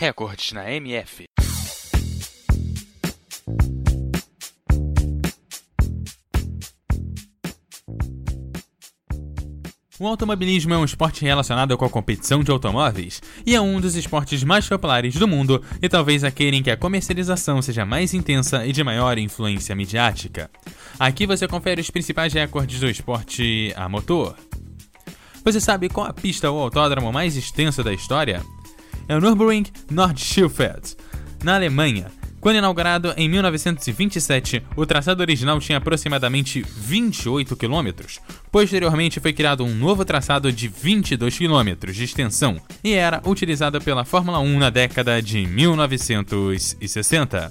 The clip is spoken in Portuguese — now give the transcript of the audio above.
Recordes na MF. O automobilismo é um esporte relacionado com a competição de automóveis e é um dos esportes mais populares do mundo e talvez aquele em que a comercialização seja mais intensa e de maior influência midiática. Aqui você confere os principais recordes do esporte a motor. Você sabe qual a pista ou autódromo mais extensa da história? É o Nürburgring Nordschleife, na Alemanha, quando inaugurado em 1927, o traçado original tinha aproximadamente 28 km. Posteriormente foi criado um novo traçado de 22 km de extensão e era utilizado pela Fórmula 1 na década de 1960.